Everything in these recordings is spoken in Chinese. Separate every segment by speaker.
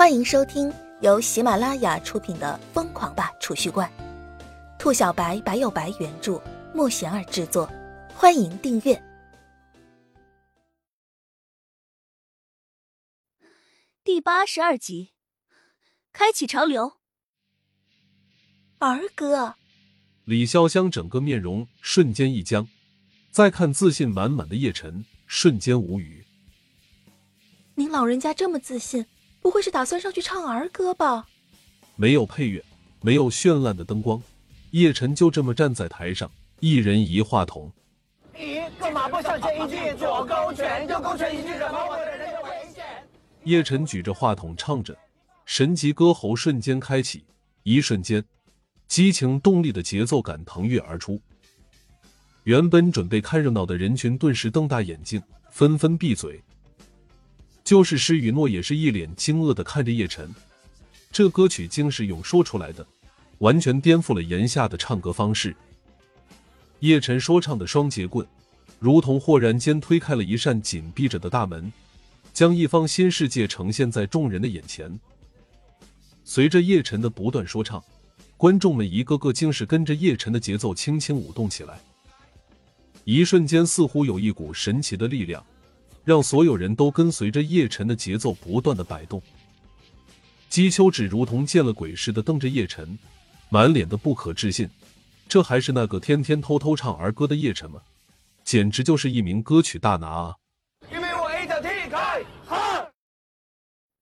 Speaker 1: 欢迎收听由喜马拉雅出品的《疯狂吧储蓄罐》，兔小白白有白原著，莫贤儿制作。欢迎订阅
Speaker 2: 第八十二集，开启潮流。
Speaker 1: 儿歌，
Speaker 3: 李潇湘整个面容瞬间一僵，再看自信满满的叶晨，瞬间无语。
Speaker 1: 您老人家这么自信。不会是打算上去唱儿歌吧？
Speaker 3: 没有配乐，没有绚烂的灯光，叶晨就这么站在台上，一人一话筒。
Speaker 4: 一个马步向前一记左勾拳，右勾拳一记什么？我的人有危险。
Speaker 3: 叶晨举着话筒唱着，神级歌喉瞬间开启，一瞬间，激情动力的节奏感腾跃而出。原本准备看热闹的人群顿时瞪大眼睛，纷纷闭嘴。就是施雨诺也是一脸惊愕的看着叶晨，这歌曲竟是用说出来的，完全颠覆了言夏的唱歌方式。叶晨说唱的双截棍，如同豁然间推开了一扇紧闭着的大门，将一方新世界呈现在众人的眼前。随着叶晨的不断说唱，观众们一个个竟是跟着叶晨的节奏轻轻舞动起来，一瞬间似乎有一股神奇的力量。让所有人都跟随着叶晨的节奏不断的摆动，姬秋芷如同见了鬼似的瞪着叶晨，满脸的不可置信。这还是那个天天偷偷唱儿歌的叶晨吗？简直就是一名歌曲大拿啊！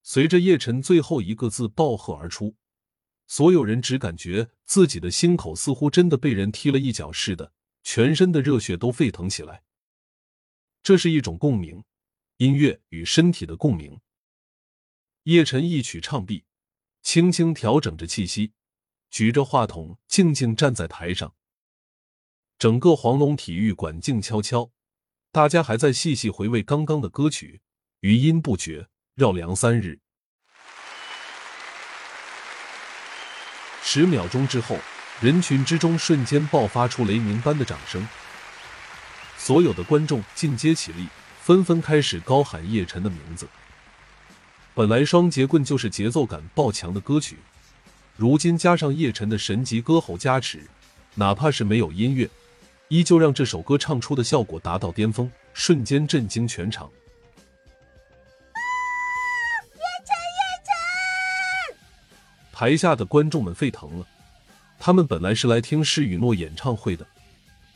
Speaker 3: 随着叶晨最后一个字爆喝而出，所有人只感觉自己的心口似乎真的被人踢了一脚似的，全身的热血都沸腾起来。这是一种共鸣。音乐与身体的共鸣。叶晨一曲唱毕，轻轻调整着气息，举着话筒，静静站在台上。整个黄龙体育馆静悄悄，大家还在细细回味刚刚的歌曲，余音不绝，绕梁三日。十秒钟之后，人群之中瞬间爆发出雷鸣般的掌声，所有的观众尽皆起立。纷纷开始高喊叶晨的名字。本来双截棍就是节奏感爆强的歌曲，如今加上叶晨的神级歌喉加持，哪怕是没有音乐，依旧让这首歌唱出的效果达到巅峰，瞬间震惊全场。
Speaker 2: 叶晨，叶晨！
Speaker 3: 台下的观众们沸腾了，他们本来是来听施雨诺演唱会的。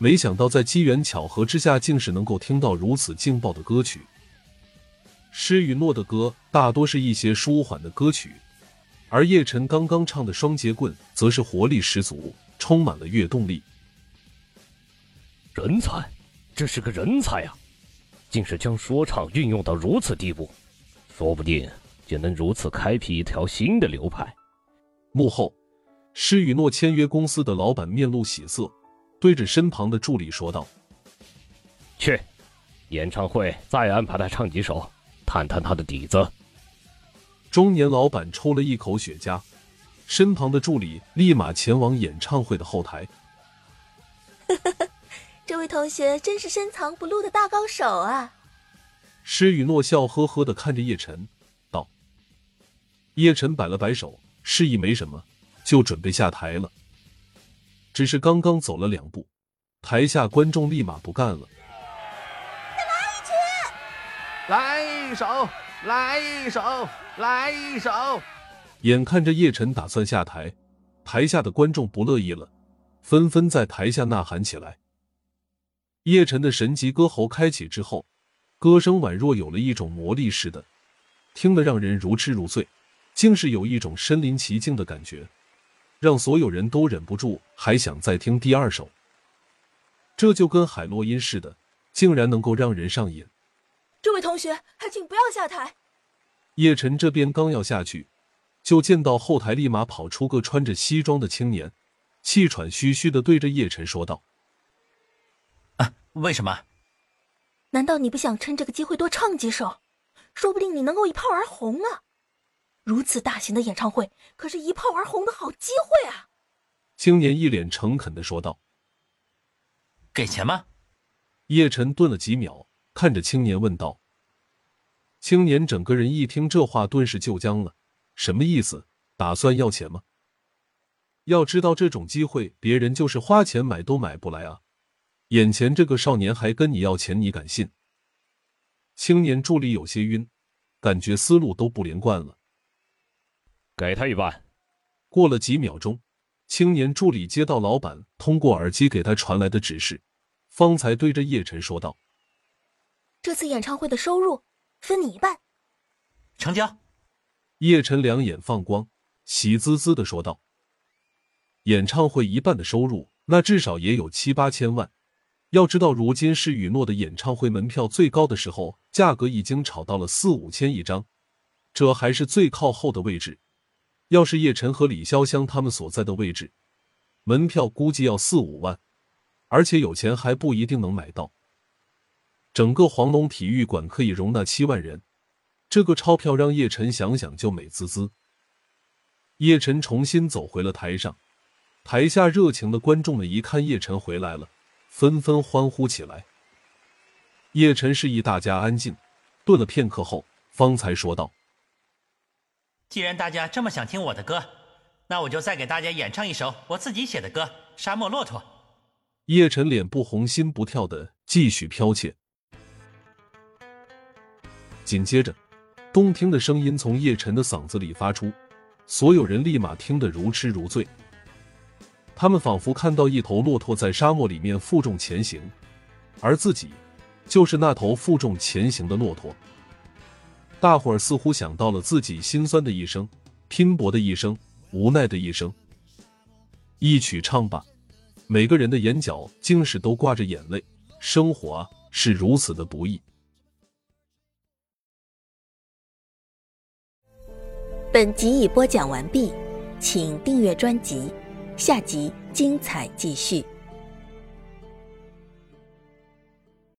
Speaker 3: 没想到在机缘巧合之下，竟是能够听到如此劲爆的歌曲。施雨诺的歌大多是一些舒缓的歌曲，而叶晨刚刚唱的《双截棍》则是活力十足，充满了跃动力。
Speaker 5: 人才，这是个人才啊！竟是将说唱运用到如此地步，说不定也能如此开辟一条新的流派。
Speaker 3: 幕后，施雨诺签约公司的老板面露喜色。对着身旁的助理说道：“
Speaker 5: 去，演唱会再安排他唱几首，探探他的底子。”
Speaker 3: 中年老板抽了一口雪茄，身旁的助理立马前往演唱会的后台。
Speaker 1: 这位同学真是深藏不露的大高手啊！
Speaker 3: 施雨诺笑呵呵的看着叶晨道：“叶晨摆了摆手，示意没什么，就准备下台了。”只是刚刚走了两步，台下观众立马不干了。
Speaker 4: 再来一曲，来一首，来一首，来一首。
Speaker 3: 眼看着叶晨打算下台，台下的观众不乐意了，纷纷在台下呐喊起来。叶晨的神级歌喉开启之后，歌声宛若有了一种魔力似的，听得让人如痴如醉，竟是有一种身临其境的感觉。让所有人都忍不住还想再听第二首，这就跟海洛因似的，竟然能够让人上瘾。
Speaker 1: 这位同学，还请不要下台。
Speaker 3: 叶晨这边刚要下去，就见到后台立马跑出个穿着西装的青年，气喘吁吁的对着叶晨说道：“
Speaker 6: 啊，为什么？
Speaker 1: 难道你不想趁这个机会多唱几首？说不定你能够一炮而红啊！”如此大型的演唱会，可是一炮而红的好机会啊！
Speaker 3: 青年一脸诚恳的说道：“
Speaker 6: 给钱吗？”
Speaker 3: 叶晨顿了几秒，看着青年问道。青年整个人一听这话，顿时就僵了，什么意思？打算要钱吗？要知道这种机会，别人就是花钱买都买不来啊！眼前这个少年还跟你要钱，你敢信？青年助理有些晕，感觉思路都不连贯了。
Speaker 5: 给他一万。
Speaker 3: 过了几秒钟，青年助理接到老板通过耳机给他传来的指示，方才对着叶晨说道：“
Speaker 1: 这次演唱会的收入分你一半。”
Speaker 6: 成交。
Speaker 3: 叶晨两眼放光，喜滋滋的说道：“演唱会一半的收入，那至少也有七八千万。要知道，如今是雨诺的演唱会门票最高的时候，价格已经炒到了四五千一张，这还是最靠后的位置。要是叶晨和李潇湘他们所在的位置，门票估计要四五万，而且有钱还不一定能买到。整个黄龙体育馆可以容纳七万人。”这个钞票让叶晨想想就美滋滋。叶晨重新走回了台上，台下热情的观众们一看叶晨回来了，纷纷欢呼起来。叶晨示意大家安静，顿了片刻后，方才说道：“
Speaker 6: 既然大家这么想听我的歌，那我就再给大家演唱一首我自己写的歌《沙漠骆驼》。”
Speaker 3: 叶晨脸不红心不跳的继续剽窃，紧接着。动听的声音从叶晨的嗓子里发出，所有人立马听得如痴如醉。他们仿佛看到一头骆驼在沙漠里面负重前行，而自己就是那头负重前行的骆驼。大伙儿似乎想到了自己心酸的一生、拼搏的一生、无奈的一生。一曲唱罢，每个人的眼角竟是都挂着眼泪。生活啊，是如此的不易。
Speaker 7: 本集已播讲完毕，请订阅专辑，下集精彩继续。